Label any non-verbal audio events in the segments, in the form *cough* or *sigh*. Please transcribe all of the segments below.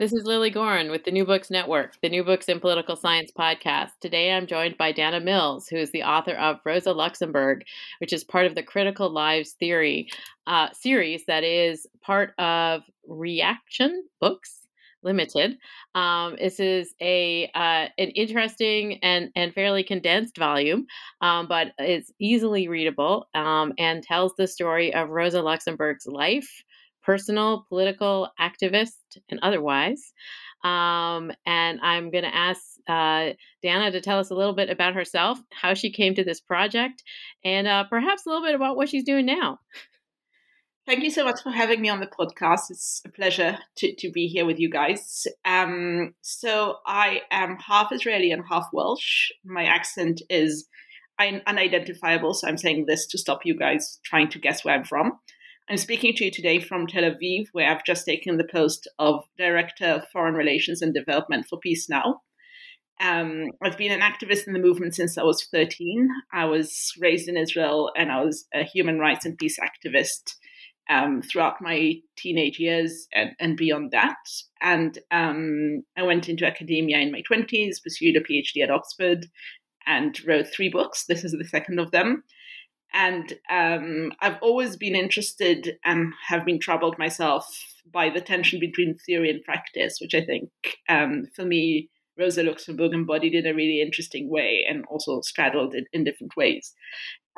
This is Lilly Goren with the New Books Network, the New Books in Political Science podcast. Today I'm joined by Dana Mills, who is the author of Rosa Luxemburg, which is part of the Critical Lives Theory uh, series that is part of Reaktion Books Limited. Um, this is a uh, an interesting and and fairly condensed volume, um, but it's easily readable um, and tells the story of Rosa Luxemburg's life, personal, political, activist, and otherwise. Um, and I'm going to ask uh, Dana to tell us a little bit about herself, how she came to this project, and uh, perhaps a little bit about what she's doing now. Thank you so much for having me on the podcast. It's a pleasure to, to be here with you guys. Um, so, I am half Israeli and half Welsh. My accent is unidentifiable, so I'm saying this to stop you guys trying to guess where I'm from. I'm speaking to you today from Tel Aviv, where I've just taken the post of Director of Foreign Relations and Development for Peace Now. Um, I've been an activist in the movement since I was 13. I was raised in Israel and I was a human rights and peace activist um, throughout my teenage years and, and beyond that. And um, I went into academia in my 20s, pursued a PhD at Oxford, and wrote three books. This is the second of them. And um, I've always been interested and have been troubled myself by the tension between theory and practice, which I think um, for me, Rosa Luxemburg embodied in a really interesting way and also straddled it in different ways.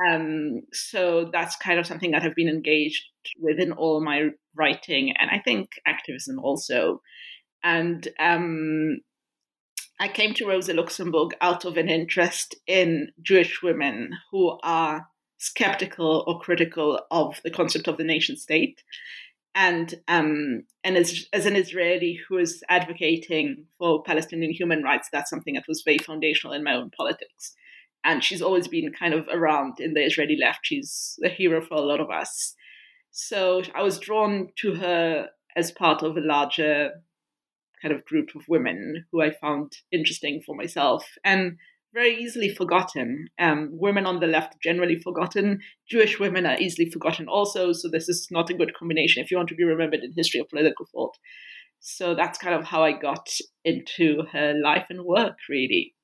Um, so that's kind of something that I've been engaged with in all my writing and I think activism also. And um, I came to Rosa Luxemburg out of an interest in Jewish women who are skeptical or critical of the concept of the nation state. And um, and as as an Israeli who is advocating for Palestinian human rights, that's something that was very foundational in my own politics. And she's always been kind of around in the Israeli left. She's a hero for a lot of us. So I was drawn to her as part of a larger kind of group of women who I found interesting for myself. And very easily forgotten. Um, women on the left generally forgotten. Jewish women are easily forgotten also. So this is not a good combination if you want to be remembered in history of political thought. So that's kind of how I got into her life and work, really.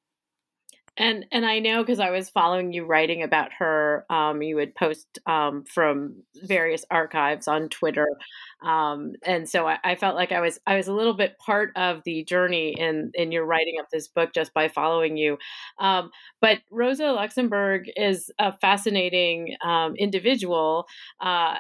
And and I know because I was following you writing about her. Um, you would post um, from various archives on Twitter, um, and so I, I, felt like I was I was a little bit part of the journey in in your writing of this book just by following you. Um, but Rosa Luxemburg is a fascinating um, individual. Uh,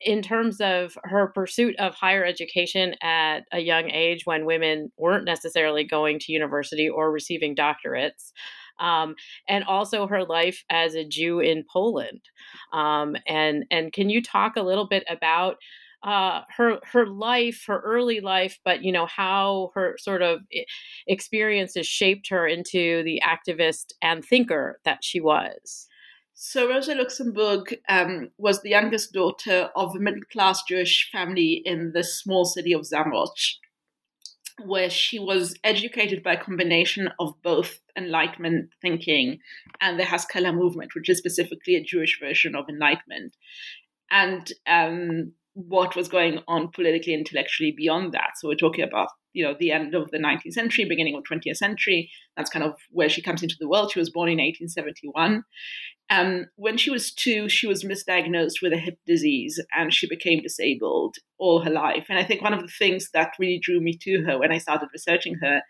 in terms of her pursuit of higher education at a young age when women weren't necessarily going to university or receiving doctorates um, and also her life as a Jew in Poland. Um, and and can you talk a little bit about uh, her her life, her early life, but you know how her sort of experiences shaped her into the activist and thinker that she was. So Rosa Luxemburg um, was the youngest daughter of a middle class Jewish family in the small city of Zamość where she was educated by a combination of both Enlightenment thinking and the Haskalah movement, which is specifically a Jewish version of Enlightenment, and um, what was going on politically, intellectually beyond that. So we're talking about you know the end of the 19th century, beginning of 20th century. That's kind of where she comes into the world. She was born in 1871, um, when she was two, she was misdiagnosed with a hip disease and she became disabled all her life. And I think one of the things that really drew me to her when I started researching her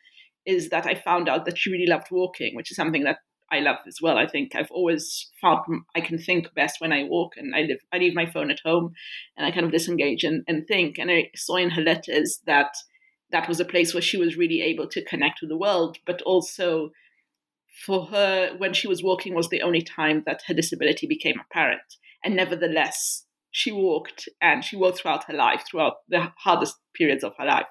is that I found out that she really loved walking, which is something that I love as well. I think I've always found I can think best when I walk and I live I leave my phone at home and I kind of disengage and, and think. And I saw in her letters that that was a place where she was really able to connect with the world, but also for her, when she was walking, was the only time that her disability became apparent. And nevertheless, she walked and she walked throughout her life, throughout the hardest periods of her life.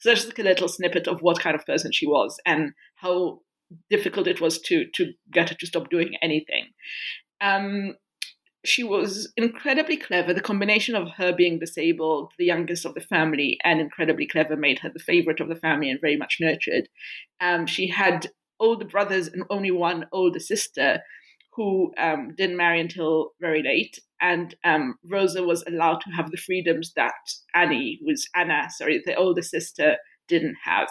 So that's just like a little snippet of what kind of person she was and how difficult it was to to get her to stop doing anything. Um, she was incredibly clever. The combination of her being disabled, the youngest of the family, and incredibly clever made her the favorite of the family and very much nurtured. Um, she had older brothers and only one older sister who um, didn't marry until very late. And um, Rosa was allowed to have the freedoms that Annie was Anna, sorry, the older sister didn't have.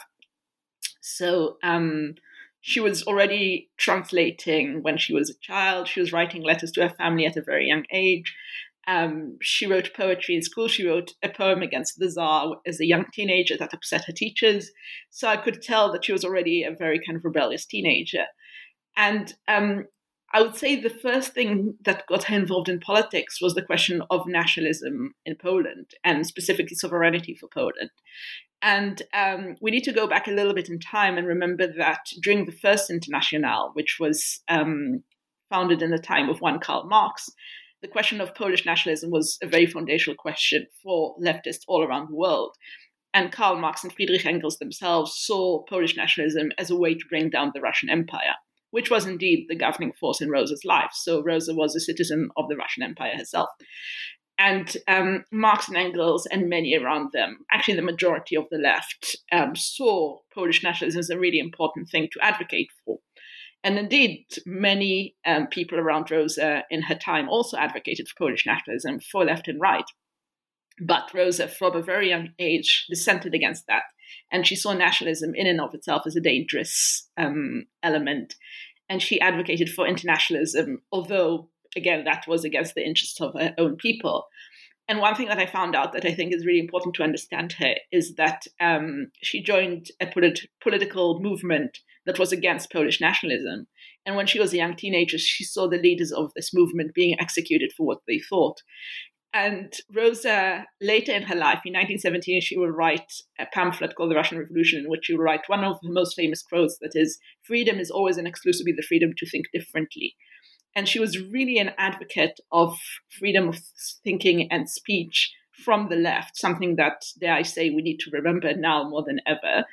So um, she was already translating when she was a child. She was writing letters to her family at a very young age. Um, she wrote poetry in school. She wrote a poem against the Tsar as a young teenager that upset her teachers. So I could tell that she was already a very kind of rebellious teenager. And um, I would say the first thing that got her involved in politics was the question of nationalism in Poland and specifically sovereignty for Poland. And um, we need to go back a little bit in time and remember that during the first Internationale, which was um, founded in the time of one Karl Marx, the question of Polish nationalism was a very foundational question for leftists all around the world. And Karl Marx and Friedrich Engels themselves saw Polish nationalism as a way to bring down the Russian Empire, which was indeed the governing force in Rosa's life. So Rosa was a citizen of the Russian Empire herself. And um, Marx and Engels and many around them, actually the majority of the left, um, saw Polish nationalism as a really important thing to advocate for. And indeed, many um, people around Rosa in her time also advocated for Polish nationalism for left and right. But Rosa, from a very young age, dissented against that. And she saw nationalism in and of itself as a dangerous um, element. And she advocated for internationalism, although again, that was against the interests of her own people. And one thing that I found out that I think is really important to understand her is that um, she joined a polit- political movement that was against Polish nationalism. And when she was a young teenager, she saw the leaders of this movement being executed for what they thought. And Rosa, later in her life, in 1917, she will write a pamphlet called The Russian Revolution, in which she will write one of her most famous quotes that is, Freedom is always and exclusively the freedom to think differently. And she was really an advocate of freedom of thinking and speech from the left, something that, dare I say, we need to remember now more than ever.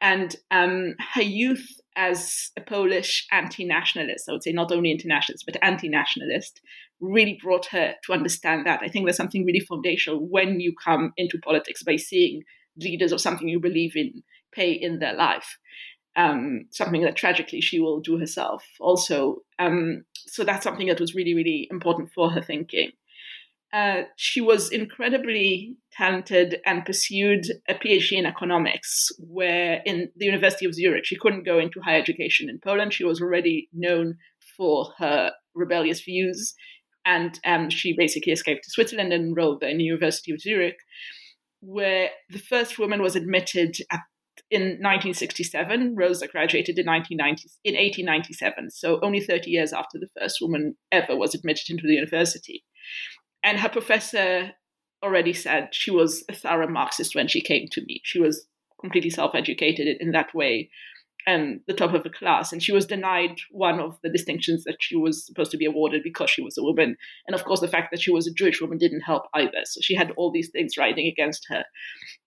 And um, her youth as a Polish anti nationalist, I would say not only internationalist, but anti nationalist, really brought her to understand that. I think there's something really foundational when you come into politics by seeing leaders of something you believe in pay in their life. Um, something that tragically she will do herself also. Um, so that's something that was really, really important for her thinking. Uh, she was incredibly talented and pursued a PhD in economics, where in the University of Zurich, she couldn't go into higher education in Poland. She was already known for her rebellious views, and um, she basically escaped to Switzerland and enrolled in the University of Zurich, where the first woman was admitted at in 1967. Rosa graduated in 1990, in 1897, so only 30 years after the first woman ever was admitted into the university. And her professor already said she was a thorough Marxist when she came to me. She was completely self-educated in that way and the top of the class. And she was denied one of the distinctions that she was supposed to be awarded because she was a woman. And of course, the fact that she was a Jewish woman didn't help either. So she had all these things riding against her.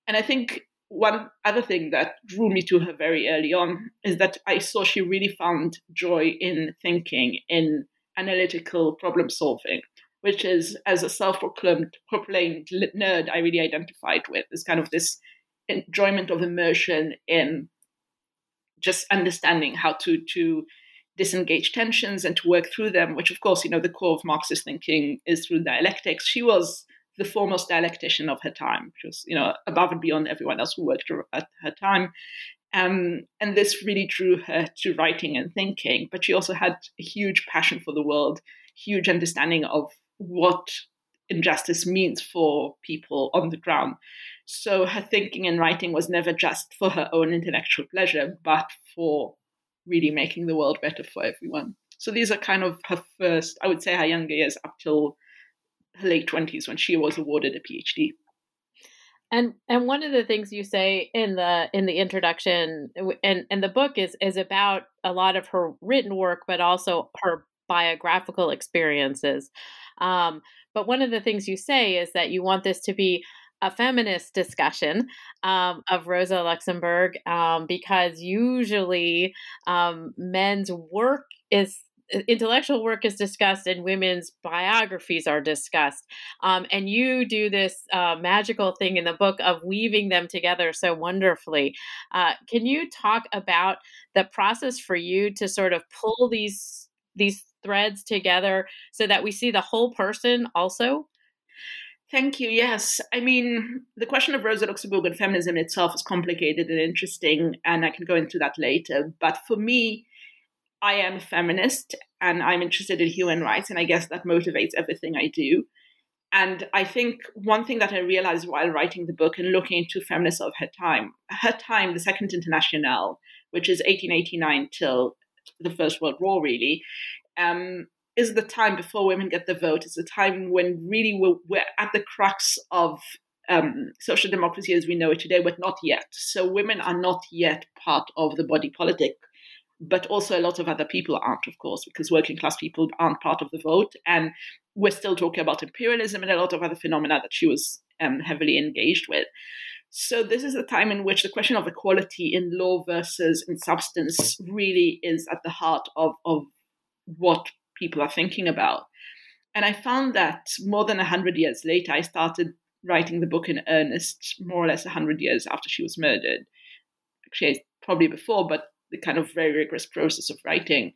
And I think one other thing that drew me to her very early on is that I saw she really found joy in thinking, in analytical problem solving, which is, as a self proclaimed nerd, I really identified with. Is kind of this enjoyment of immersion in just understanding how to to disengage tensions and to work through them, which of course, you know, the core of Marxist thinking is through dialectics. She was the foremost dialectician of her time, which was, you know, above and beyond everyone else who worked at her time. Um, and this really drew her to writing and thinking. But she also had a huge passion for the world, huge understanding of what injustice means for people on the ground. So her thinking and writing was never just for her own intellectual pleasure, but for really making the world better for everyone. So these are kind of her first, I would say, her younger years up till her late twenties when she was awarded a PhD. And and one of the things you say in the in the introduction and and the book is is about a lot of her written work, but also her biographical experiences. Um, but one of the things you say is that you want this to be a feminist discussion um, of Rosa Luxemburg um, because usually um, men's work is intellectual work is discussed and women's biographies are discussed. Um, and you do this uh, magical thing in the book of weaving them together so wonderfully. Uh, can you talk about the process for you to sort of pull these these threads together so that we see the whole person also? Thank you. Yes. I mean, the question of Rosa Luxemburg and feminism itself is complicated and interesting, and I can go into that later. But for me, I am a feminist and I'm interested in human rights, and I guess that motivates everything I do. And I think one thing that I realized while writing the book and looking into feminists of her time, her time, the Second Internationale, which is 1889 till the First World War, really, um, is the time before women get the vote. It's the time when really we're, we're at the crux of um, social democracy as we know it today, but not yet. So women are not yet part of the body politic, but also a lot of other people aren't, of course, because working class people aren't part of the vote. And we're still talking about imperialism and a lot of other phenomena that she was um, heavily engaged with. So this is a time in which the question of equality in law versus in substance really is at the heart of, of what people are thinking about. And I found that more than 100 years later, I started writing the book in earnest, more or less 100 years after she was murdered. Actually, probably before, but the kind of very rigorous process of writing.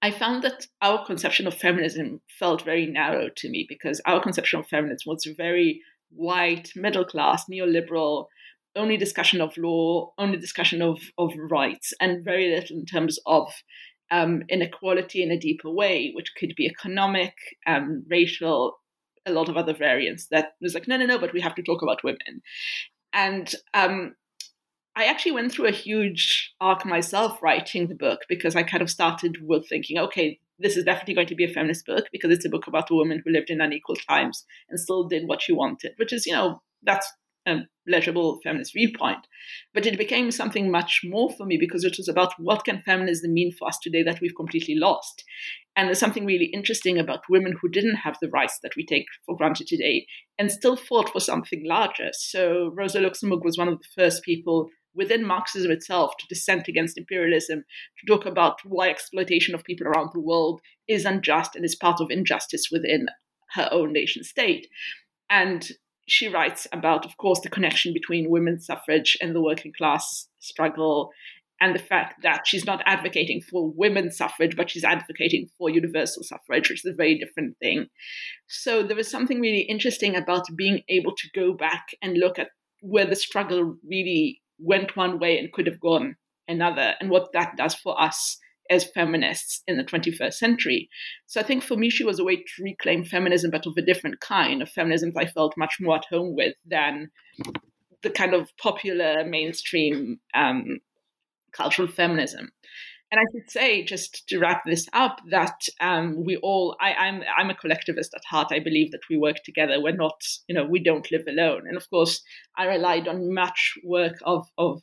I found that our conception of feminism felt very narrow to me because our conception of feminism was very white, middle class, neoliberal, only discussion of law, only discussion of, of rights, and very little in terms of um, inequality in a deeper way, which could be economic, um, racial, a lot of other variants. That was like, no, no, no, but we have to talk about women. And um, I actually went through a huge arc myself writing the book because I kind of started with thinking, okay, this is definitely going to be a feminist book because it's a book about a woman who lived in unequal times and still did what she wanted, which is, you know, that's a legible feminist viewpoint. But it became something much more for me because it was about what can feminism mean for us today that we've completely lost. And there's something really interesting about women who didn't have the rights that we take for granted today and still fought for something larger. So Rosa Luxemburg was one of the first people within Marxism itself to dissent against imperialism, to talk about why exploitation of people around the world is unjust and is part of injustice within her own nation state. And she writes about, of course, the connection between women's suffrage and the working class struggle, and the fact that she's not advocating for women's suffrage, but she's advocating for universal suffrage, which is a very different thing. So there was something really interesting about being able to go back and look at where the struggle really went one way and could have gone another, and what that does for us as feminists in the 21st century. So I think for me, she was a way to reclaim feminism, but of a different kind of feminism I felt much more at home with than the kind of popular mainstream um, cultural feminism. And I should say, just to wrap this up, that um, we all, I, I'm, I'm a collectivist at heart. I believe that we work together. We're not, you know, we don't live alone. And of course, I relied on much work of, of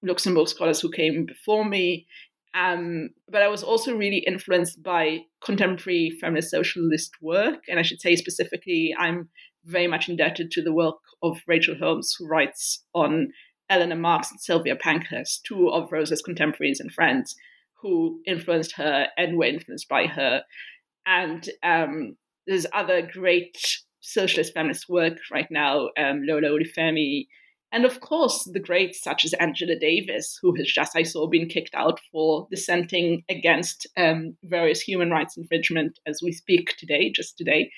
Luxemburg scholars who came before me um, but I was also really influenced by contemporary feminist socialist work. And I should say specifically, I'm very much indebted to the work of Rachel Holmes, who writes on Eleanor Marx and Sylvia Pankhurst, two of Rosa's contemporaries and friends who influenced her and were influenced by her. And um, there's other great socialist feminist work right now, um, Lola Olufemi, and of course, the greats such as Angela Davis, who has just, I saw, been kicked out for dissenting against um, various human rights infringement as we speak today, just today,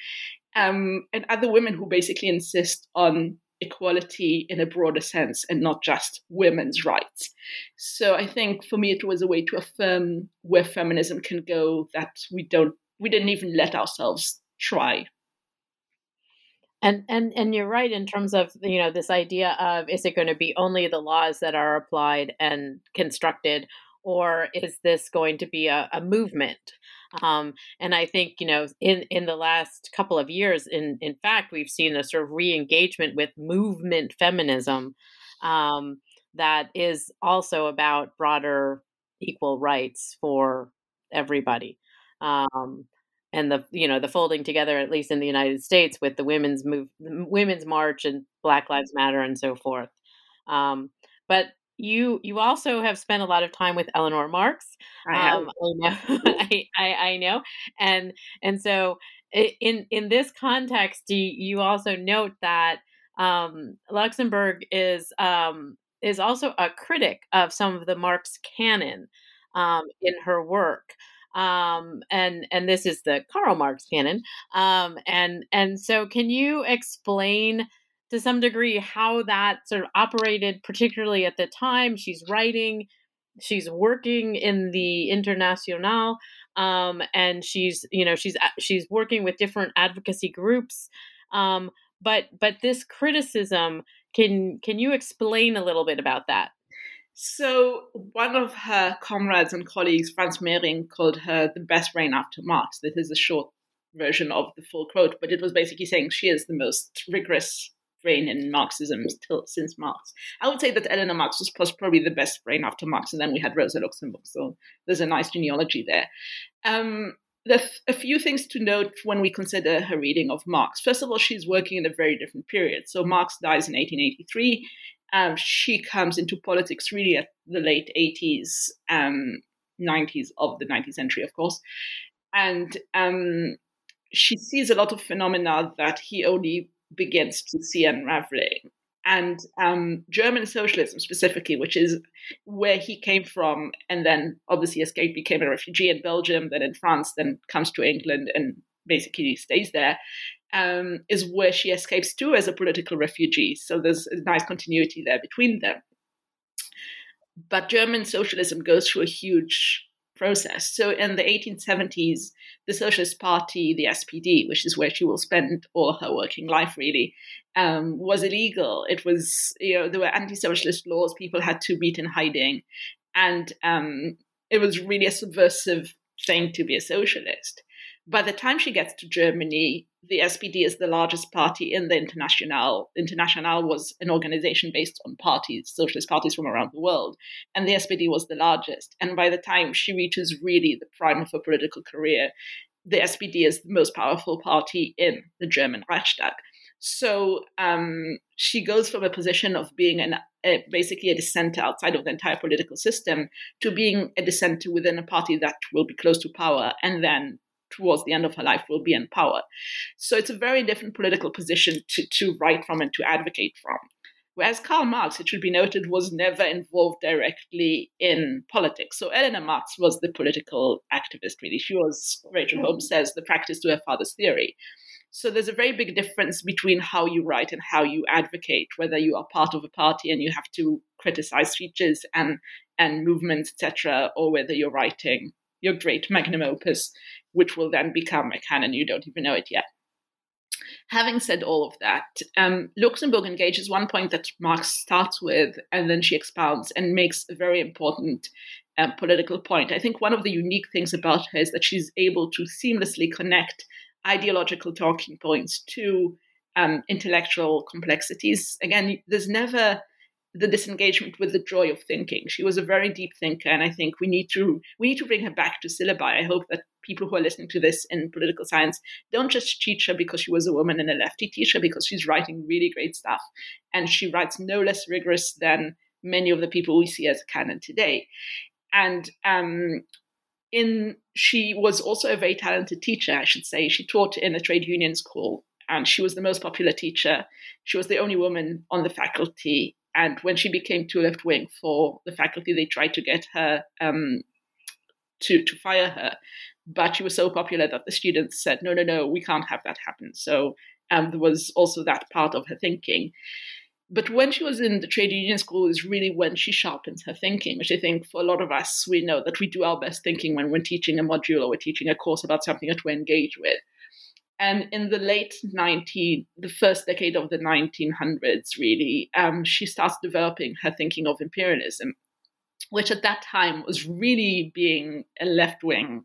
um, and other women who basically insist on equality in a broader sense and not just women's rights. So I think for me, it was a way to affirm where feminism can go that we don't, we didn't even let ourselves try and and and you're right in terms of you know this idea of is it going to be only the laws that are applied and constructed or is this going to be a, a movement um, and I think you know in in the last couple of years, in in fact, we've seen a sort of re-engagement with movement feminism um, that is also about broader equal rights for everybody. um, and the you know the folding together, at least in the United States, with the women's move, women's march and Black Lives Matter and so forth. Um, but you you also have spent a lot of time with Eleanor Marx. I, um, I know, *laughs* I, I, I know, and and so in in this context, you, you also note that um, Luxemburg is um, is also a critic of some of the Marx canon um, in her work. Um, and and this is the Karl Marx canon. Um, and and so, can you explain to some degree how that sort of operated, particularly at the time she's writing? She's working in the International, um, and she's you know she's she's working with different advocacy groups. Um, but but this criticism can can you explain a little bit about that? So one of her comrades and colleagues, Franz Mehring, called her the best brain after Marx. This is a short version of the full quote, but it was basically saying she is the most rigorous brain in Marxism still since Marx. I would say that Eleanor Marx was probably the best brain after Marx, and then we had Rosa Luxemburg. So there's a nice genealogy there. Um, there's a few things to note when we consider her reading of Marx. First of all, she's working in a very different period. So Marx dies in 1883. Um, she comes into politics really at the late 80s, um, 90s of the 19th century, of course. And um, she sees a lot of phenomena that he only begins to see unraveling and um, German socialism specifically, which is where he came from, and then obviously escaped, became a refugee in Belgium, then in France, then comes to England and basically stays there, um, is where she escapes to as a political refugee. So there's a nice continuity there between them. But German socialism goes through a huge process. So in the 1870s, the Socialist Party, the SPD, which is where she will spend all her working life really, um, was illegal. It was, you know, there were anti-socialist laws. People had to meet in hiding, and um, it was really a subversive thing to be a socialist. By the time she gets to Germany, the SPD is the largest party in the International. International was an organization based on parties, socialist parties from around the world, and the SPD was the largest. And by the time she reaches really the prime of her political career, the SPD is the most powerful party in the German Reichstag. So um, she goes from a position of being an, a, basically a dissenter outside of the entire political system to being a dissenter within a party that will be close to power and then towards the end of her life will be in power. So it's a very different political position to, to write from and to advocate from. Whereas Karl Marx, it should be noted, was never involved directly in politics. So Eleanor Marx was the political activist, really. She was, Rachel Holmes says, the practice to her father's theory. So there's a very big difference between how you write and how you advocate, whether you are part of a party and you have to criticize speeches and, and movements, etc., or whether you're writing your great magnum opus which will then become a canon. You don't even know it yet. Having said all of that, um, Luxemburg engages one point that Marx starts with, and then she expounds and makes a very important um, political point. I think one of the unique things about her is that she's able to seamlessly connect ideological talking points to um, intellectual complexities. Again, there's never the disengagement with the joy of thinking. She was a very deep thinker, and I think we need to we need to bring her back to syllabi. I hope that people who are listening to this in political science don't just teach her because she was a woman and a lefty. teacher, because she's writing really great stuff, and she writes no less rigorous than many of the people we see as canon today. And um, in she was also a very talented teacher, I should say. She taught in a trade union school, and she was the most popular teacher. She was the only woman on the faculty and when she became too left wing for the faculty, they tried to get her um, to to fire her, but she was so popular that the students said, "No, no, no, we can't have that happen." So um, there was also that part of her thinking. But when she was in the trade union school is really when she sharpens her thinking, which I think for a lot of us, we know that we do our best thinking when we're teaching a module or we're teaching a course about something that we engage with. And in the late 19, the first decade of the 1900s, really, um, she starts developing her thinking of imperialism, which at that time was really being a left wing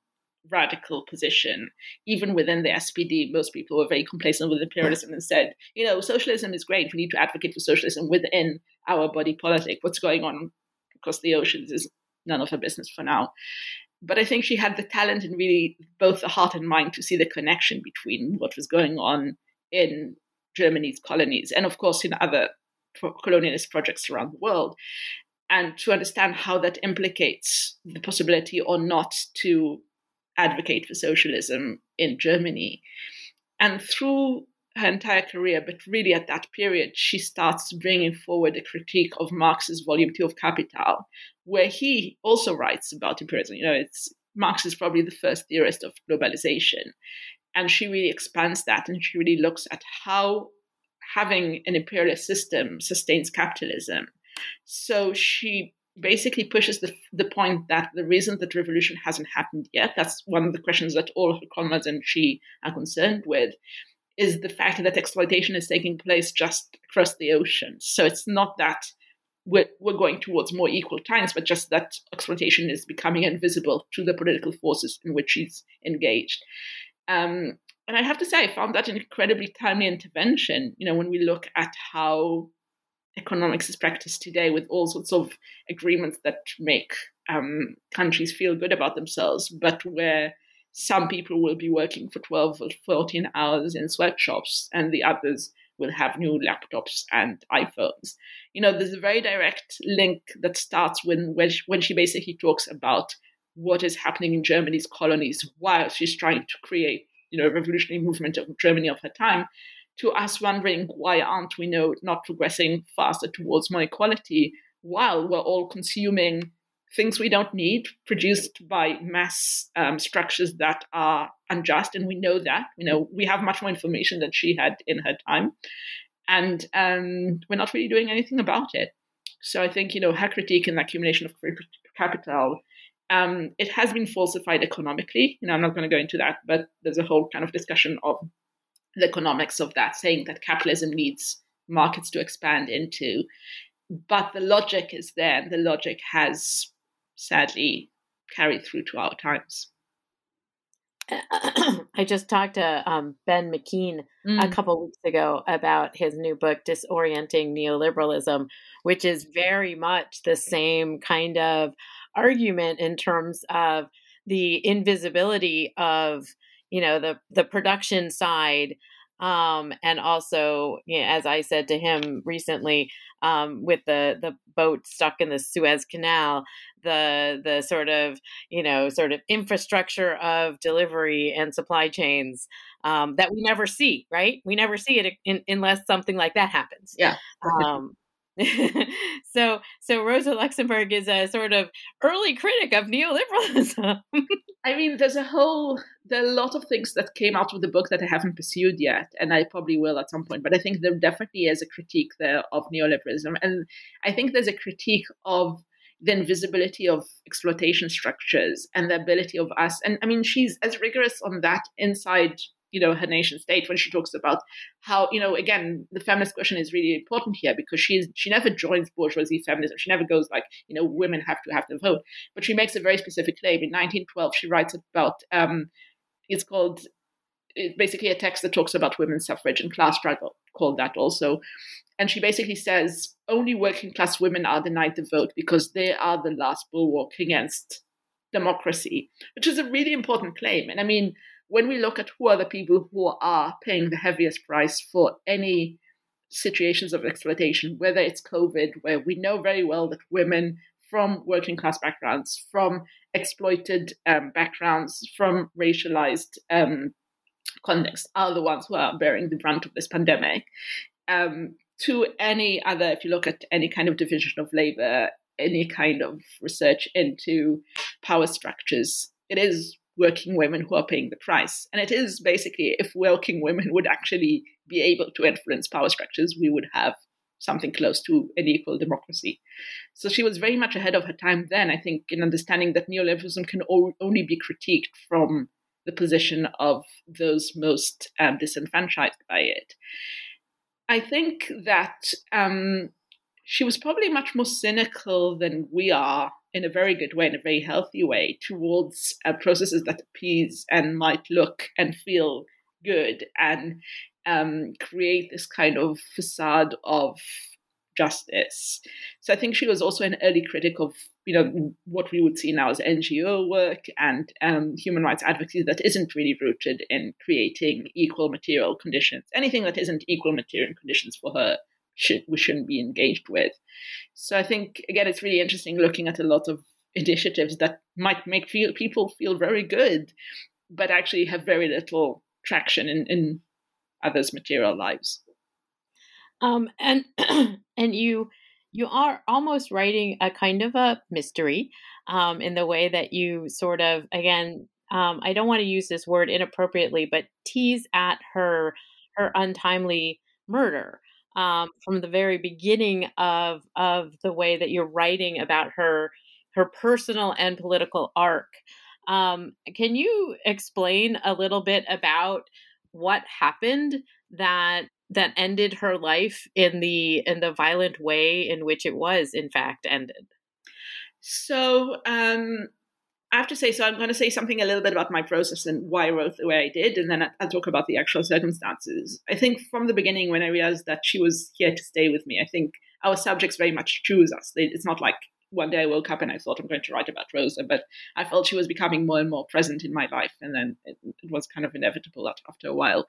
radical position. Even within the SPD, most people were very complacent with imperialism and said, you know, socialism is great. We need to advocate for socialism within our body politic. What's going on across the oceans is none of our business for now. But I think she had the talent and really both the heart and mind to see the connection between what was going on in Germany's colonies and, of course, in other colonialist projects around the world, and to understand how that implicates the possibility or not to advocate for socialism in Germany. And through her entire career, but really at that period, she starts bringing forward a critique of Marx's Volume 2 of Capital, where he also writes about imperialism. You know, it's Marx is probably the first theorist of globalization. And she really expands that and she really looks at how having an imperialist system sustains capitalism. So she basically pushes the, the point that the reason that revolution hasn't happened yet, that's one of the questions that all her comrades and she are concerned with, is the fact that exploitation is taking place just across the ocean. So it's not that we're, we're going towards more equal times, but just that exploitation is becoming invisible to the political forces in which she's engaged. Um, and I have to say, I found that an incredibly timely intervention. You know, when we look at how economics is practiced today with all sorts of agreements that make um, countries feel good about themselves, but where some people will be working for 12 or 14 hours in sweatshops and the others will have new laptops and iPhones. You know, there's a very direct link that starts when, when, she, when she basically talks about what is happening in Germany's colonies while she's trying to create, you know, a revolutionary movement of Germany of her time, to us wondering why aren't we know, not progressing faster towards more equality while we're all consuming things we don't need produced by mass um, structures that are unjust. And we know that you know we have much more information than she had in her time. And um, we're not really doing anything about it. So i think you know her critique and the accumulation of capital um, it has been falsified economically. You know i'm not going to go into that but there's a whole kind of discussion of the economics of that saying that capitalism needs markets to expand into. But the logic is there and the logic has sadly carried through to our times. *clears throat* I just talked to um, Ben McKean mm. a couple weeks ago about his new book, Disorienting Neoliberalism, which is very much the same kind of argument in terms of the invisibility of you know the the production side um, and also, you know, as I said to him recently, um, with the the boat stuck in the Suez Canal, the the sort of you know sort of infrastructure of delivery and supply chains um, that we never see, right? We never see it in, unless something like that happens. Yeah. Um, *laughs* so Rosa Luxemburg is a sort of early critic of neoliberalism. *laughs* I mean, there's a whole there are a lot of things that came out of the book that I haven't pursued yet, and I probably will at some point. But I think there definitely is a critique there of neoliberalism, and I think there's a critique of the invisibility of exploitation structures and the ability of us. And I mean, she's as rigorous on that inside you know her nation state when she talks about how you know again the feminist question is really important here because she's she never joins bourgeoisie feminism. She never goes like you know women have to have the vote. But she makes a very specific claim. In 1912 she writes about um, it's called it's basically a text that talks about women's suffrage and class struggle called that also. And she basically says only working class women are denied the vote because they are the last bulwark against democracy which is a really important claim. And i mean when we look at who are the people who are paying the heaviest price for any situations of exploitation, whether it's COVID, where we know very well that women from working class backgrounds, from exploited um, backgrounds, from racialized um, contexts are the ones who are bearing the brunt of this pandemic. Um, to any other, if you look at any kind of division of labor, any kind of research into power structures, it is working women who are paying the price. And it is basically if working women would actually be able to influence power structures, we would have something close to an equal democracy. So she was very much ahead of her time then, I think, in understanding that neoliberalism can only be critiqued from the position of those most um, disenfranchised by it. I think that um, she was probably much more cynical than we are in a very good way, in a very healthy way, towards uh, processes that appease and might look and feel good and um, create this kind of facade of justice. So I think she was also an early critic of you know what we would see now as NGO work and um, human rights advocacy that isn't really rooted in creating equal material conditions. Anything that isn't equal material conditions for her should we shouldn't be engaged with. So I think again it's really interesting looking at a lot of initiatives that might make feel, people feel very good, but actually have very little traction in, in others' material lives. Um, and *clears throat* and you you are almost writing a kind of a mystery um, in the way that you sort of again um, I don't want to use this word inappropriately, but tease at her her untimely murder um, from the very beginning of of the way that you're writing about her her personal and political arc. Um, can you explain a little bit about what happened that that ended her life in the in the violent way in which it was in fact ended so um I have to say, so I'm going to say something a little bit about my process and why I wrote the way I did, and then I'll talk about the actual circumstances. I think from the beginning, when I realized that she was here to stay with me, I think our subjects very much choose us. It's not like one day I woke up and I thought I'm going to write about Rosa, but I felt she was becoming more and more present in my life, and then it, it was kind of inevitable that after a while.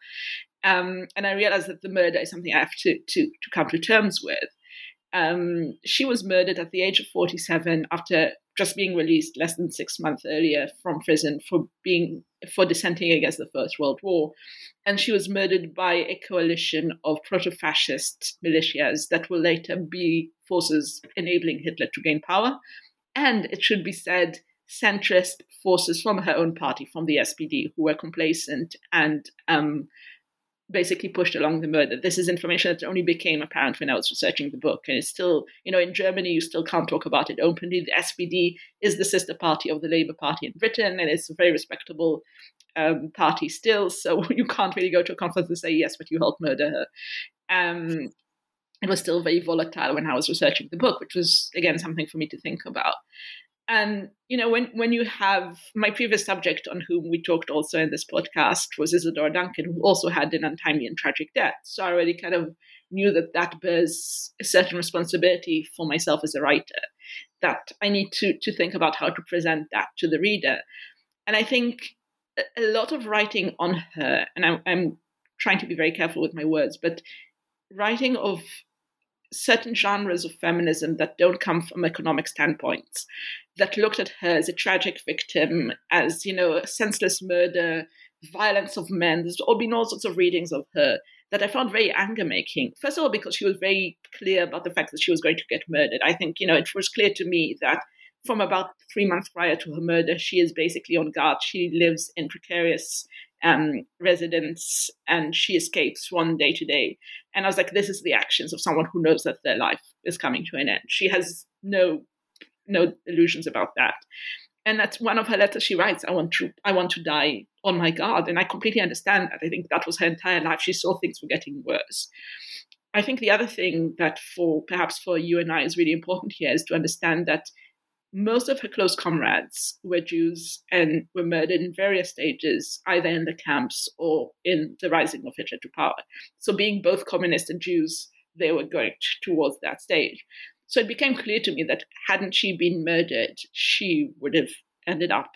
Um, and I realized that the murder is something I have to to, to come to terms with. Um, she was murdered at the age of 47 after just being released less than six months earlier from prison for being for dissenting against the First World War, and she was murdered by a coalition of proto-fascist militias that will later be forces enabling Hitler to gain power, and it should be said, centrist forces from her own party, from the SPD, who were complacent and um, basically pushed along the murder. This is information that only became apparent when I was researching the book. And it's still, you know, in Germany, you still can't talk about it openly. The SPD is the sister party of the Labour Party in Britain, and it's a very respectable um, party still. So *laughs* you can't really go to a conference and say, yes, but you helped murder her. Um, it was still very volatile when I was researching the book, which was, again, something for me to think about. And you know, when when you have my previous subject on whom we talked also in this podcast was Isadora Duncan, who also had an untimely and tragic death. So I already kind of knew that that bears a certain responsibility for myself as a writer. That I need to to think about how to present that to the reader. And I think a lot of writing on her, and I'm, I'm trying to be very careful with my words, but writing of certain genres of feminism that don't come from economic standpoints, that looked at her as a tragic victim, as, you know, senseless murder, violence of men. There's all been all sorts of readings of her that I found very anger making. First of all, because she was very clear about the fact that she was going to get murdered. I think, you know, it was clear to me that from about three months prior to her murder, she is basically on guard. She lives in precarious um, residence and she escapes one day to day. And I was like, this is the actions of someone who knows that their life is coming to an end. She has no no illusions about that. And that's one of her letters she writes, I want to I want to die on my guard. And I completely understand that. I think that was her entire life. She saw things were getting worse. I think the other thing that for perhaps for you and I is really important here is to understand that most of her close comrades were Jews and were murdered in various stages, either in the camps or in the rising of Hitler to power. So, being both communist and Jews, they were going towards that stage. So, it became clear to me that hadn't she been murdered, she would have ended up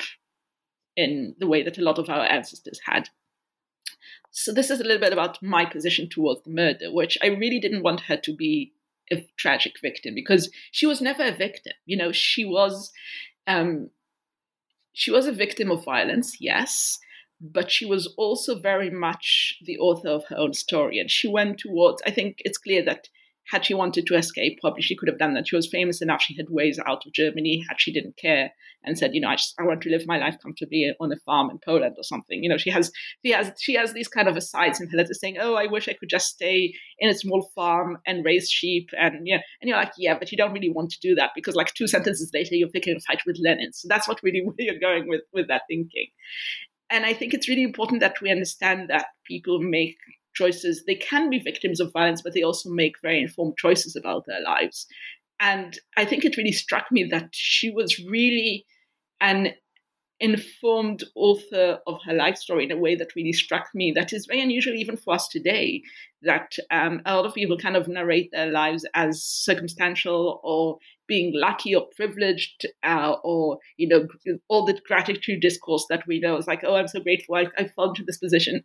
in the way that a lot of our ancestors had. So, this is a little bit about my position towards the murder, which I really didn't want her to be a tragic victim because she was never a victim. You know, she was um, she was a victim of violence, yes, but she was also very much the author of her own story, and she went towards. I think it's clear that had she wanted to escape, probably she could have done that. She was famous enough; she had ways out of Germany. Had she didn't care and said, you know, I just I want to live my life comfortably on a farm in Poland or something. You know, she has she has she has these kind of asides in her letters saying, oh, I wish I could just stay in a small farm and raise sheep, and yeah, and you're like, yeah, but you don't really want to do that because like two sentences later you're picking a fight with Lenin. So that's what really *laughs* where you're going with with that thinking. And I think it's really important that we understand that people make choices. They can be victims of violence, but they also make very informed choices about their lives. And I think it really struck me that she was really an informed author of her life story in a way that really struck me. That is very unusual even for us today. That um, a lot of people kind of narrate their lives as circumstantial or being lucky or privileged, uh, or you know, all the gratitude discourse that we know is like, oh, I'm so grateful I, I fell into this position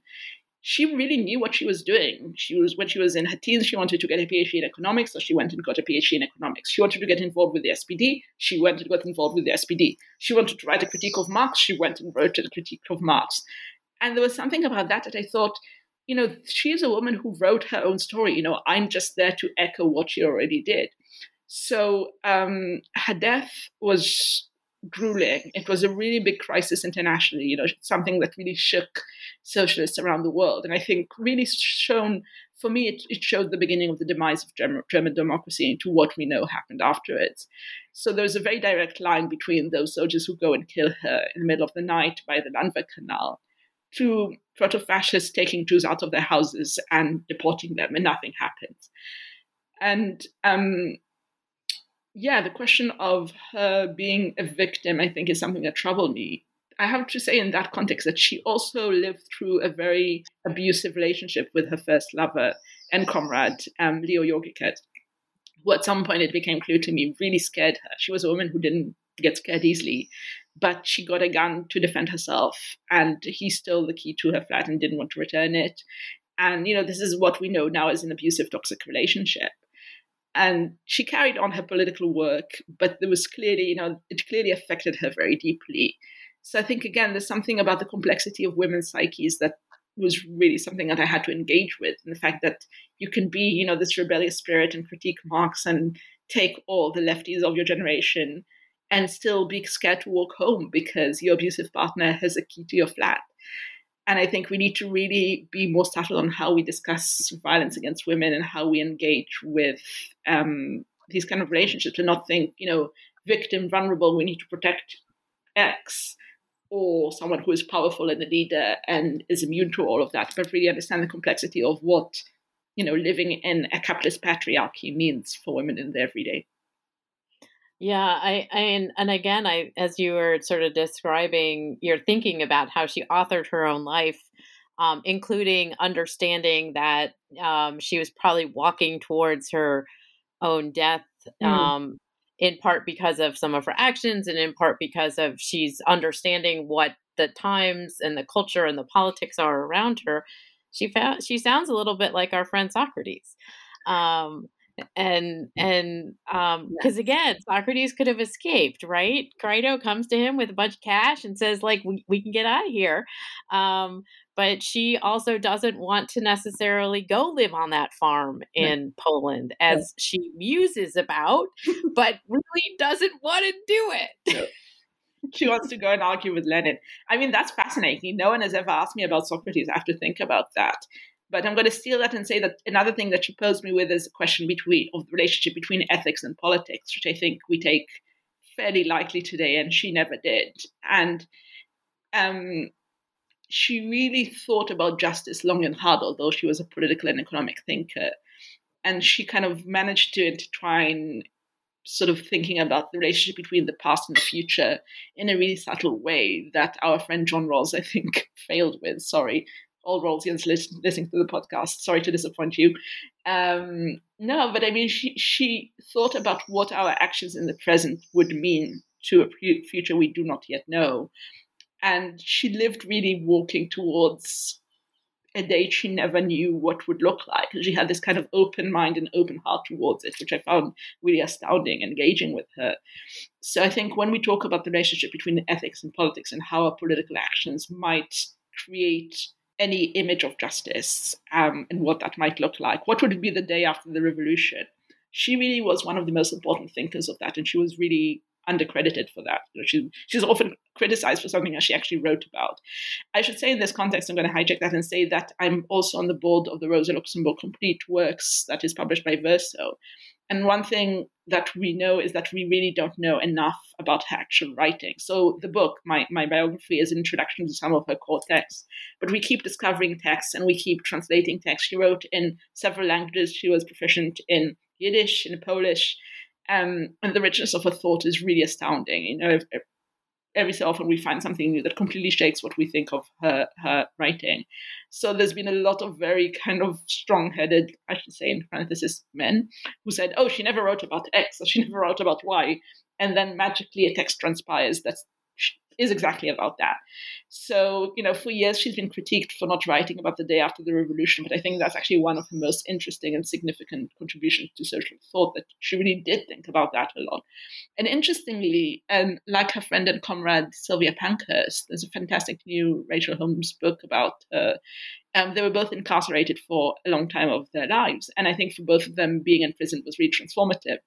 she really knew what she was doing. She was when she was in her teens, she wanted to get a PhD in economics, so she went and got a PhD in economics. She wanted to get involved with the SPD, she went and got involved with the SPD. She wanted to write a critique of Marx, she went and wrote a critique of Marx. And there was something about that that I thought, you know, she's a woman who wrote her own story. You know, I'm just there to echo what she already did. So um, her death was grueling. It was a really big crisis internationally, you know, something that really shook socialists around the world. And I think really shown, for me, it, it showed the beginning of the demise of German, German democracy into what we know happened afterwards. So there's a very direct line between those soldiers who go and kill her in the middle of the night by the Landwehr Canal to proto-fascists taking Jews out of their houses and deporting them, and nothing happens. And um, yeah, the question of her being a victim, I think, is something that troubled me. I have to say, in that context, that she also lived through a very abusive relationship with her first lover and comrade, um, Leo Jogiches, who at some point it became clear to me really scared her. She was a woman who didn't get scared easily, but she got a gun to defend herself, and he stole the key to her flat and didn't want to return it. And, you know, this is what we know now as an abusive, toxic relationship and she carried on her political work, but there was clearly, you know, it clearly affected her very deeply. So I think again, there's something about the complexity of women's psyches that was really something that I had to engage with, and the fact that you can be, you know, this rebellious spirit and critique Marx and take all the lefties of your generation and still be scared to walk home because your abusive partner has a key to your flat. And I think we need to really be more subtle on how we discuss violence against women and how we engage with um, these kind of relationships and not think, you know, victim, vulnerable, we need to protect X or someone who is powerful and a leader and is immune to all of that, but really understand the complexity of what, you know, living in a capitalist patriarchy means for women in the everyday. Yeah, I, I and, and again, I as you were sort of describing, you're thinking about how she authored her own life, um, including understanding that um, she was probably walking towards her own death, mm. um, in part because of some of her actions, and in part because of she's understanding what the times and the culture and the politics are around her. She found she sounds a little bit like our friend Socrates. Um, and and um because again socrates could have escaped right? Crito comes to him with a bunch of cash and says like we, we can get out of here. Um but she also doesn't want to necessarily go live on that farm in right. poland as she muses about but really doesn't want to do it. She wants to go and argue with lenin. I mean that's fascinating. No one has ever asked me about socrates. I have to think about that but I'm going to steal that and say that another thing that she posed me with is a question between of the relationship between ethics and politics, which I think we take fairly lightly today, and she never did. And um, she really thought about justice long and hard, although she was a political and economic thinker. And she kind of managed to intertwine sort of thinking about the relationship between the past and the future in a really subtle way that our friend John Rawls, I think, *laughs* failed with. Sorry, all Rawlsians listening to the podcast. Sorry to disappoint you. Um, no, but I mean, she she thought about what our actions in the present would mean to a future we do not yet know, and she lived really walking towards a date she never knew what would look like. And She had this kind of open mind and open heart towards it, which I found really astounding, engaging with her. So I think when we talk about the relationship between ethics and politics and how our political actions might create any image of justice um, and what that might look like. What would it be the day after the revolution? She really was one of the most important thinkers of that, and she was really undercredited for that. You know, she, she's often criticized for something that she actually wrote about. I should say in this context, I'm going to hijack that and say that I'm also on the board of the Rosa Luxemburg Complete Works that is published by Verso. And one thing that we know is that we really don't know enough about her actual writing. So the book, my, my biography, is an introduction to some of her core texts. But we keep discovering texts and we keep translating texts. She wrote in several languages. She was proficient in Yiddish, in Polish. Um, and the richness of her thought is really astounding. You know, every so often we find something new that completely shakes what we think of her her writing. So there's been a lot of very kind of strong-headed, I should say in parenthesis, men who said, "Oh, she never wrote about X or she never wrote about Y," and then magically a text transpires that's is exactly about that. So, you know, for years she's been critiqued for not writing about the day after the revolution, but I think that's actually one of her most interesting and significant contributions to social thought that she really did think about that a lot. And interestingly, um, like her friend and comrade Sylvia Pankhurst, there's a fantastic new Rachel Holmes book about her. Um, they were both incarcerated for a long time of their lives. And I think for both of them, being in prison was really transformative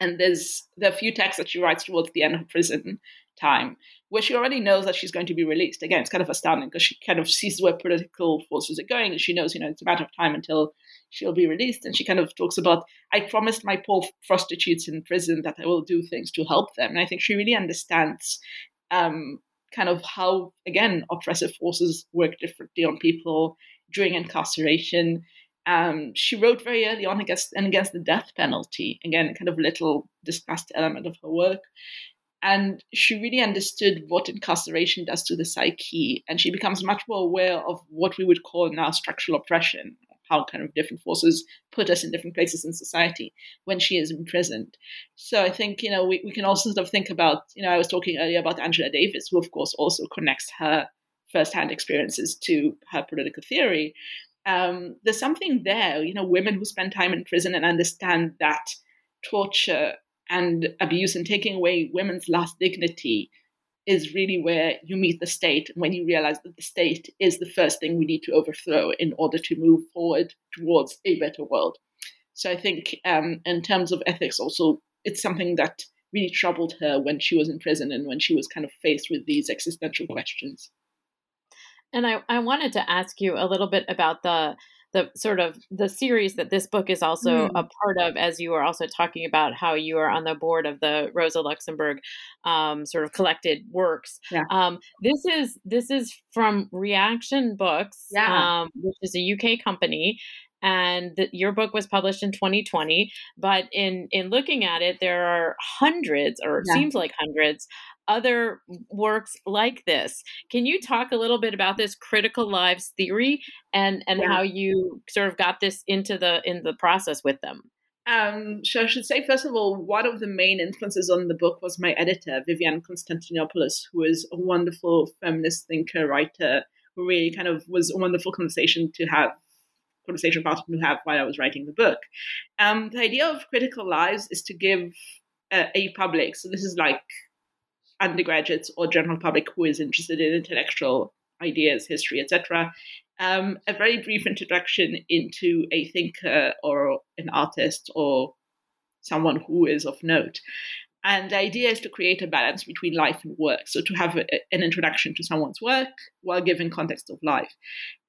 and there's there are a few texts that she writes towards the end of prison time where she already knows that she's going to be released. Again, it's kind of astounding because she kind of sees where political forces are going and she knows, you know, it's a matter of time until she'll be released. And she kind of talks about, I promised my poor prostitutes in prison that I will do things to help them. And I think she really understands um, kind of how, again, oppressive forces work differently on people during incarceration. Um, she wrote very early on against and against the death penalty. Again, kind of little discussed element of her work. And she really understood what incarceration does to the psyche. And she becomes much more aware of what we would call now structural oppression, how kind of different forces put us in different places in society when she is imprisoned. So I think, you know, we, we can also sort of think about, you know, I was talking earlier about Angela Davis, who of course also connects her firsthand experiences to her political theory. Um, there's something there, you know, women who spend time in prison and understand that torture and abuse and taking away women's last dignity is really where you meet the state when you realize that the state is the first thing we need to overthrow in order to move forward towards a better world. So I think, um, in terms of ethics, also, it's something that really troubled her when she was in prison and when she was kind of faced with these existential questions. And I, I wanted to ask you a little bit about the the sort of the series that this book is also mm. a part of as you were also talking about how you are on the board of the rosa luxemburg um, sort of collected works yeah. um, this is this is from Reaktion Books yeah. um, which is a uk company and the, your book was published in 2020 but in in looking at it there are hundreds or yeah. seems like hundreds other works like this. Can you talk a little bit about this critical lives theory and and yeah. how you sort of got this into the in the process with them? Um, so I should say, first of all, one of the main influences on the book was my editor, Vivian Constantinopoulos, who is a wonderful feminist thinker, writer, who really kind of was a wonderful conversation to have, conversation partner to have while I was writing the book. Um, the idea of critical lives is to give uh, a public, so this is like undergraduates or general public who is interested in intellectual ideas, history, etc. Um, a very brief introduction into a thinker or an artist or someone who is of note. And the idea is to create a balance between life and work. So to have a, an introduction to someone's work while giving context of life.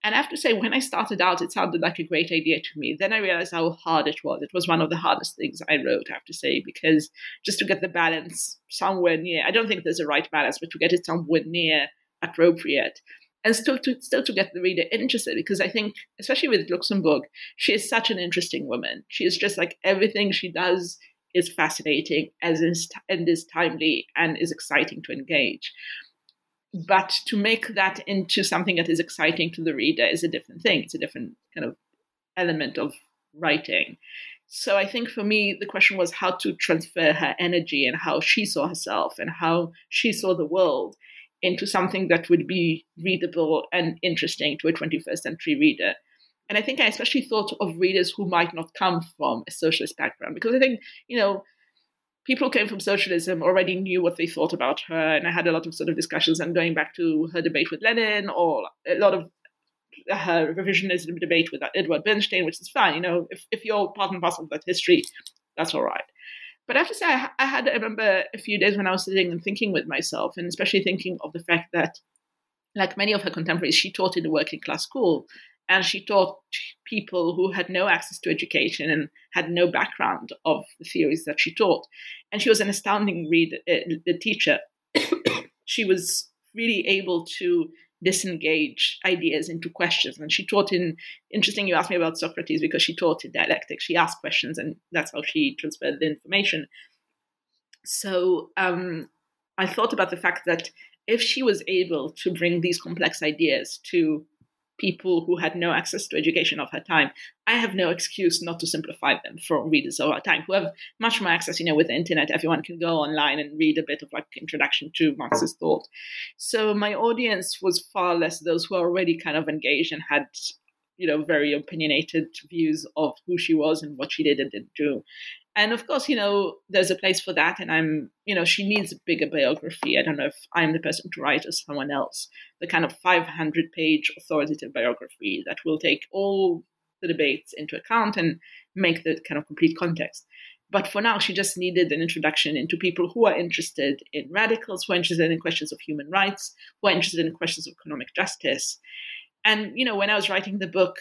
And I have to say, when I started out, it sounded like a great idea to me. Then I realized how hard it was. It was one of the hardest things I wrote, I have to say, because just to get the balance somewhere near, I don't think there's a right balance, but to get it somewhere near appropriate and still to still to get the reader interested because I think, especially with Luxemburg, she is such an interesting woman. She is just like everything she does is fascinating as is, and is timely and is exciting to engage. But to make that into something that is exciting to the reader is a different thing. It's a different kind of element of writing. So I think for me, the question was how to transfer her energy and how she saw herself and how she saw the world into something that would be readable and interesting to a 21st century reader. And I think I especially thought of readers who might not come from a socialist background because I think, you know, people who came from socialism already knew what they thought about her. And I had a lot of sort of discussions and going back to her debate with Lenin or a lot of her revisionism debate with Edward Bernstein, which is fine. You know, if, if you're part and parcel of that history, that's all right. But I have to say, I, I had, I remember a few days when I was sitting and thinking with myself, and especially thinking of the fact that, like many of her contemporaries, she taught in a working class school and she taught people who had no access to education and had no background of the theories that she taught. And she was an astounding read uh, teacher. *coughs* she was really able to disengage ideas into questions. And she taught in interesting. You asked me about Socrates because she taught in dialectic. She asked questions, and that's how she transferred the information. So um, I thought about the fact that if she was able to bring these complex ideas to people who had no access to education of her time, I have no excuse not to simplify them for readers of our time who have much more access. You know, with the internet, everyone can go online and read a bit of like introduction to Marxist thought. So my audience was far less those who are already kind of engaged and had you know very opinionated views of who she was and what she did and didn't do and of course, you know, there's a place for that. And I'm, you know, she needs a bigger biography. I don't know if I'm the person to write or someone else. The kind of 500 page authoritative biography that will take all the debates into account and make the kind of complete context. But for now, she just needed an introduction into people who are interested in radicals, who are interested in questions of human rights, who are interested in questions of economic justice. And, you know, when I was writing the book,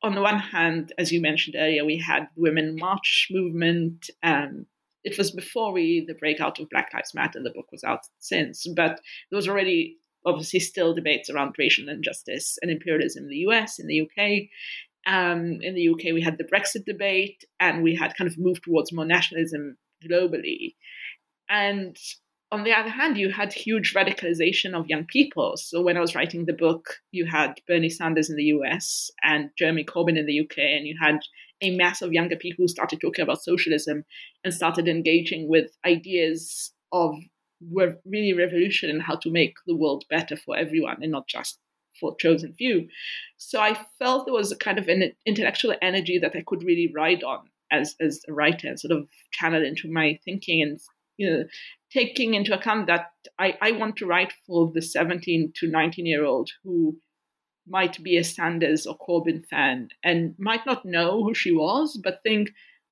on the one hand, as you mentioned earlier, we had women march movement. Um, it was before we the breakout of Black Lives Matter. The book was out since, but there was already obviously still debates around racial injustice and imperialism in the US, in the UK. Um, in the UK, we had the Brexit debate, and we had kind of moved towards more nationalism globally. And on the other hand, you had huge radicalization of young people. So when I was writing the book, you had Bernie Sanders in the US and Jeremy Corbyn in the UK, and you had a mass of younger people who started talking about socialism and started engaging with ideas of really revolution and how to make the world better for everyone and not just for chosen few. So I felt there was a kind of an intellectual energy that I could really ride on as as a writer and sort of channel into my thinking and you know taking into account that I, I want to write for the 17 to 19 year old who might be a Sanders or Corbyn fan and might not know who she was, but think,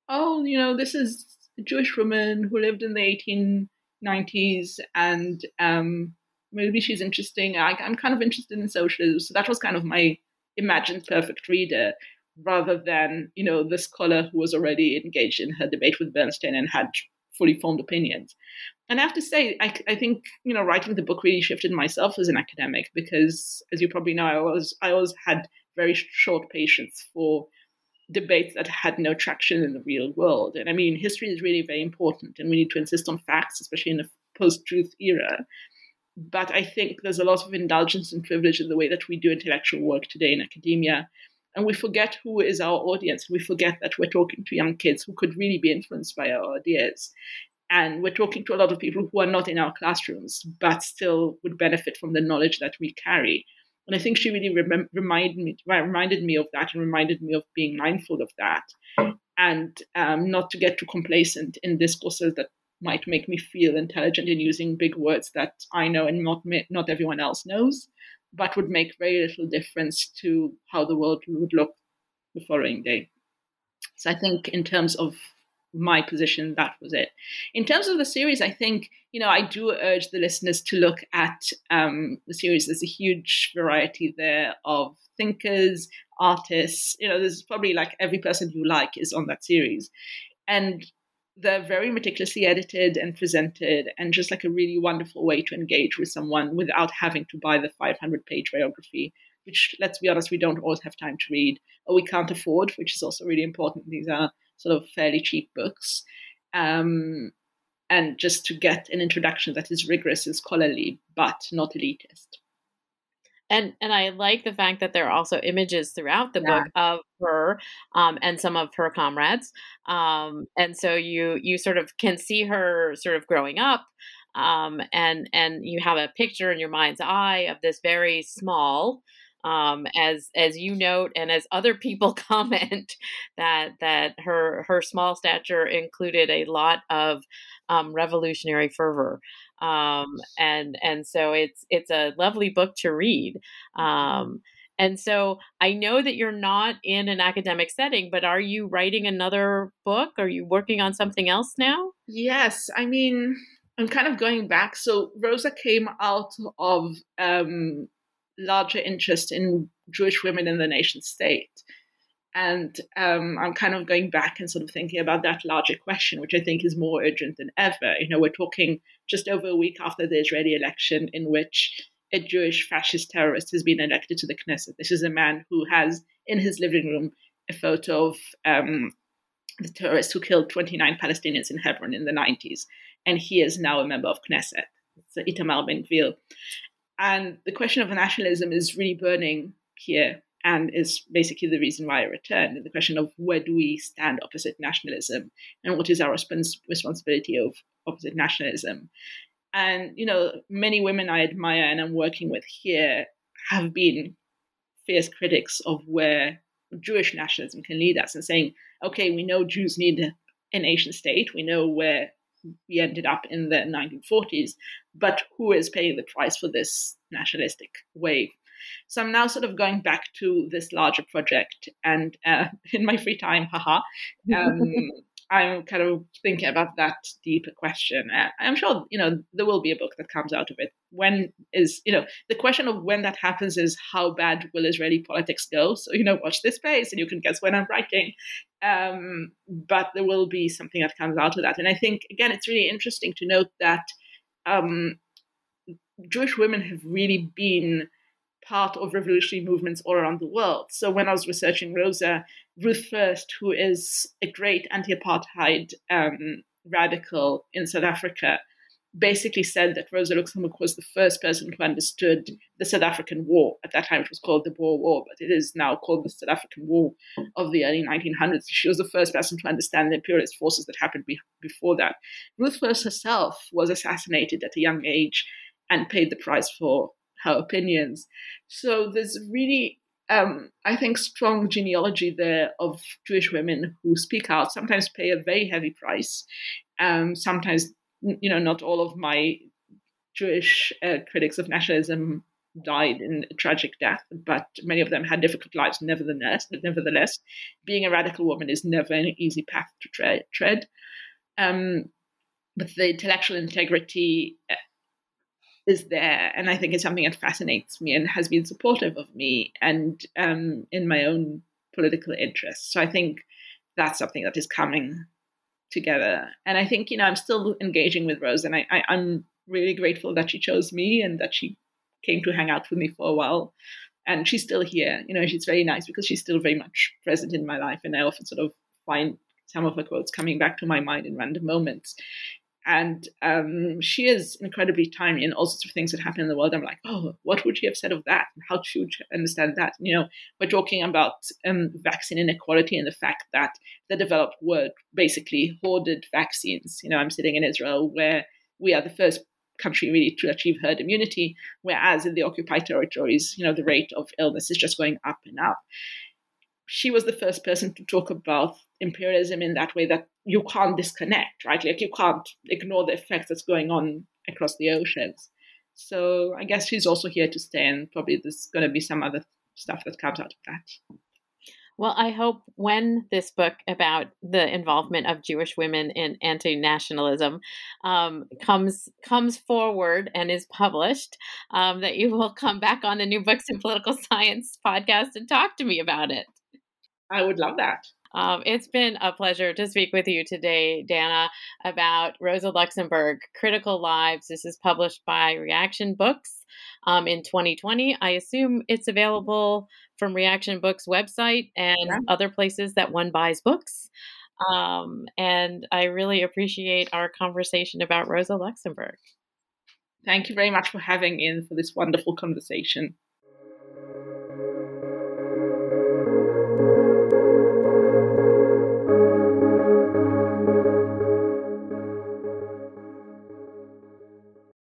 oh, you know, this is a Jewish woman who lived in the 1890s and um, maybe she's interesting. I, I'm kind of interested in socialism. So that was kind of my imagined perfect reader rather than, you know, the scholar who was already engaged in her debate with Bernstein and had fully formed opinions. And I have to say, I, I, think you know, writing the book really shifted myself as an academic because, as you probably know, I was I always had very short patience for debates that had no traction in the real world. And I mean, history is really very important, and we need to insist on facts, especially in a post-truth era. But I think there's a lot of indulgence and privilege in the way that we do intellectual work today in academia and we forget who is our audience. We forget that we're talking to young kids who could really be influenced by our ideas. And we're talking to a lot of people who are not in our classrooms, but still would benefit from the knowledge that we carry. And I think she really rem- reminded me, reminded me of that and reminded me of being mindful of that and um, not to get too complacent in discourses that might make me feel intelligent in using big words that I know and not, not everyone else knows but would make very little difference to how the world would look the following day. So I think in terms of my position, that was it. In terms of the series, I think, you know, I do urge the listeners to look at um, the series. There's a huge variety there of thinkers, artists. You know, there's probably like every person you like is on that series. And they're very meticulously edited and presented and just like a really wonderful way to engage with someone without having to buy the 500 page biography which let's be honest we don't always have time to read or we can't afford which is also really important. These are sort of fairly cheap books. Um, and just to get an introduction that is rigorous and scholarly but not elitist and and I like the fact that there are also images throughout the yeah. book of her um, and some of her comrades, um, and so you you sort of can see her sort of growing up, um, and and you have a picture in your mind's eye of this very small. Um, as as you note and as other people *laughs* comment that that her her small stature included a lot of um, revolutionary fervor um, and and so it's it's a lovely book to read. Um, and so I know that you're not in an academic setting, but are you writing another book? Are you working on something else now? Yes, I mean I'm kind of going back. So Rosa came out of um, larger interest in Jewish women in the nation state. And um, I'm kind of going back and sort of thinking about that larger question, which I think is more urgent than ever. You know, we're talking just over a week after the Israeli election, in which a Jewish fascist terrorist has been elected to the Knesset. This is a man who has in his living room a photo of um, the terrorist who killed 29 Palestinians in Hebron in the 90s, and he is now a member of Knesset. so Itamar Ben-Gvir. And the question of nationalism is really burning here and is basically the reason why I returned. And The question of where do we stand opposite nationalism and what is our respons- responsibility of opposite nationalism. And, you know, many women I admire and I'm working with here have been fierce critics of where Jewish nationalism can lead us and saying, okay, we know Jews need a nation state. We know where we ended up in the 1940s, but who is paying the price for this nationalistic wave? So I'm now sort of going back to this larger project, and uh, *laughs* in my free time, haha, um, *laughs* I'm kind of thinking about that deeper question. Uh, I'm sure you know there will be a book that comes out of it. When is you know the question of when that happens is how bad will Israeli politics go? So you know watch this space and you can guess when I'm writing. Um, but there will be something that comes out of that, and I think again it's really interesting to note that um, Jewish women have really been part of revolutionary movements all around the world. So when I was researching Rosa, Ruth First, who is a great anti-apartheid um, radical in South Africa, basically said that Rosa Luxemburg was the first person who understood the South African War. At that time, it was called the Boer War, but it is now called the South African War of the early 1900s. She was the first person to understand the imperialist forces that happened be- before that. Ruth First herself was assassinated at a young age and paid the price for her opinions. So there's really, um, I think, strong genealogy there of Jewish women who speak out, sometimes pay a very heavy price. Um, sometimes, you know, not all of my Jewish uh, critics of nationalism died in a tragic death, but many of them had difficult lives nevertheless. Nevertheless, being a radical woman is never an easy path to tre- tread. Um, but the intellectual integrity uh, is there. And I think it's something that fascinates me and has been supportive of me and um, in my own political interests. So I think that's something that is coming together. And I think, you know, I'm still engaging with Rose and I, I, I'm really grateful that she chose me and that she came to hang out with me for a while. And she's still here. You know, she's very nice because she's still very much present in my life. And I often sort of find some of her quotes coming back to my mind in random moments and um, she is incredibly timely in all sorts of things that happen in the world. I'm like, oh, what would she have said of that? How should she understand that? You know, we're talking about um, vaccine inequality and the fact that the developed world basically hoarded vaccines. You know, I'm sitting in Israel where we are the first country really to achieve herd immunity, whereas in the occupied territories, you know, the rate of illness is just going up and up she was the first person to talk about imperialism in that way that you can't disconnect, right? Like you can't ignore the effects that's going on across the oceans. So I guess she's also here to stay, and probably there's going to be some other stuff that comes out of that. Well, I hope when this book about the involvement of Jewish women in anti-nationalism um, comes comes forward and is published, um, that you will come back on the New Books in Political Science podcast and talk to me about it. I would love that. Um, it's been a pleasure to speak with you today, Dana, about Rosa Luxemburg, Critical Lives. This is published by Reaktion Books um, in 2020. I assume it's available from Reaktion Books website and yeah. other places that one buys books. Um, and I really appreciate our conversation about Rosa Luxemburg. Thank you very much for having me in for this wonderful conversation.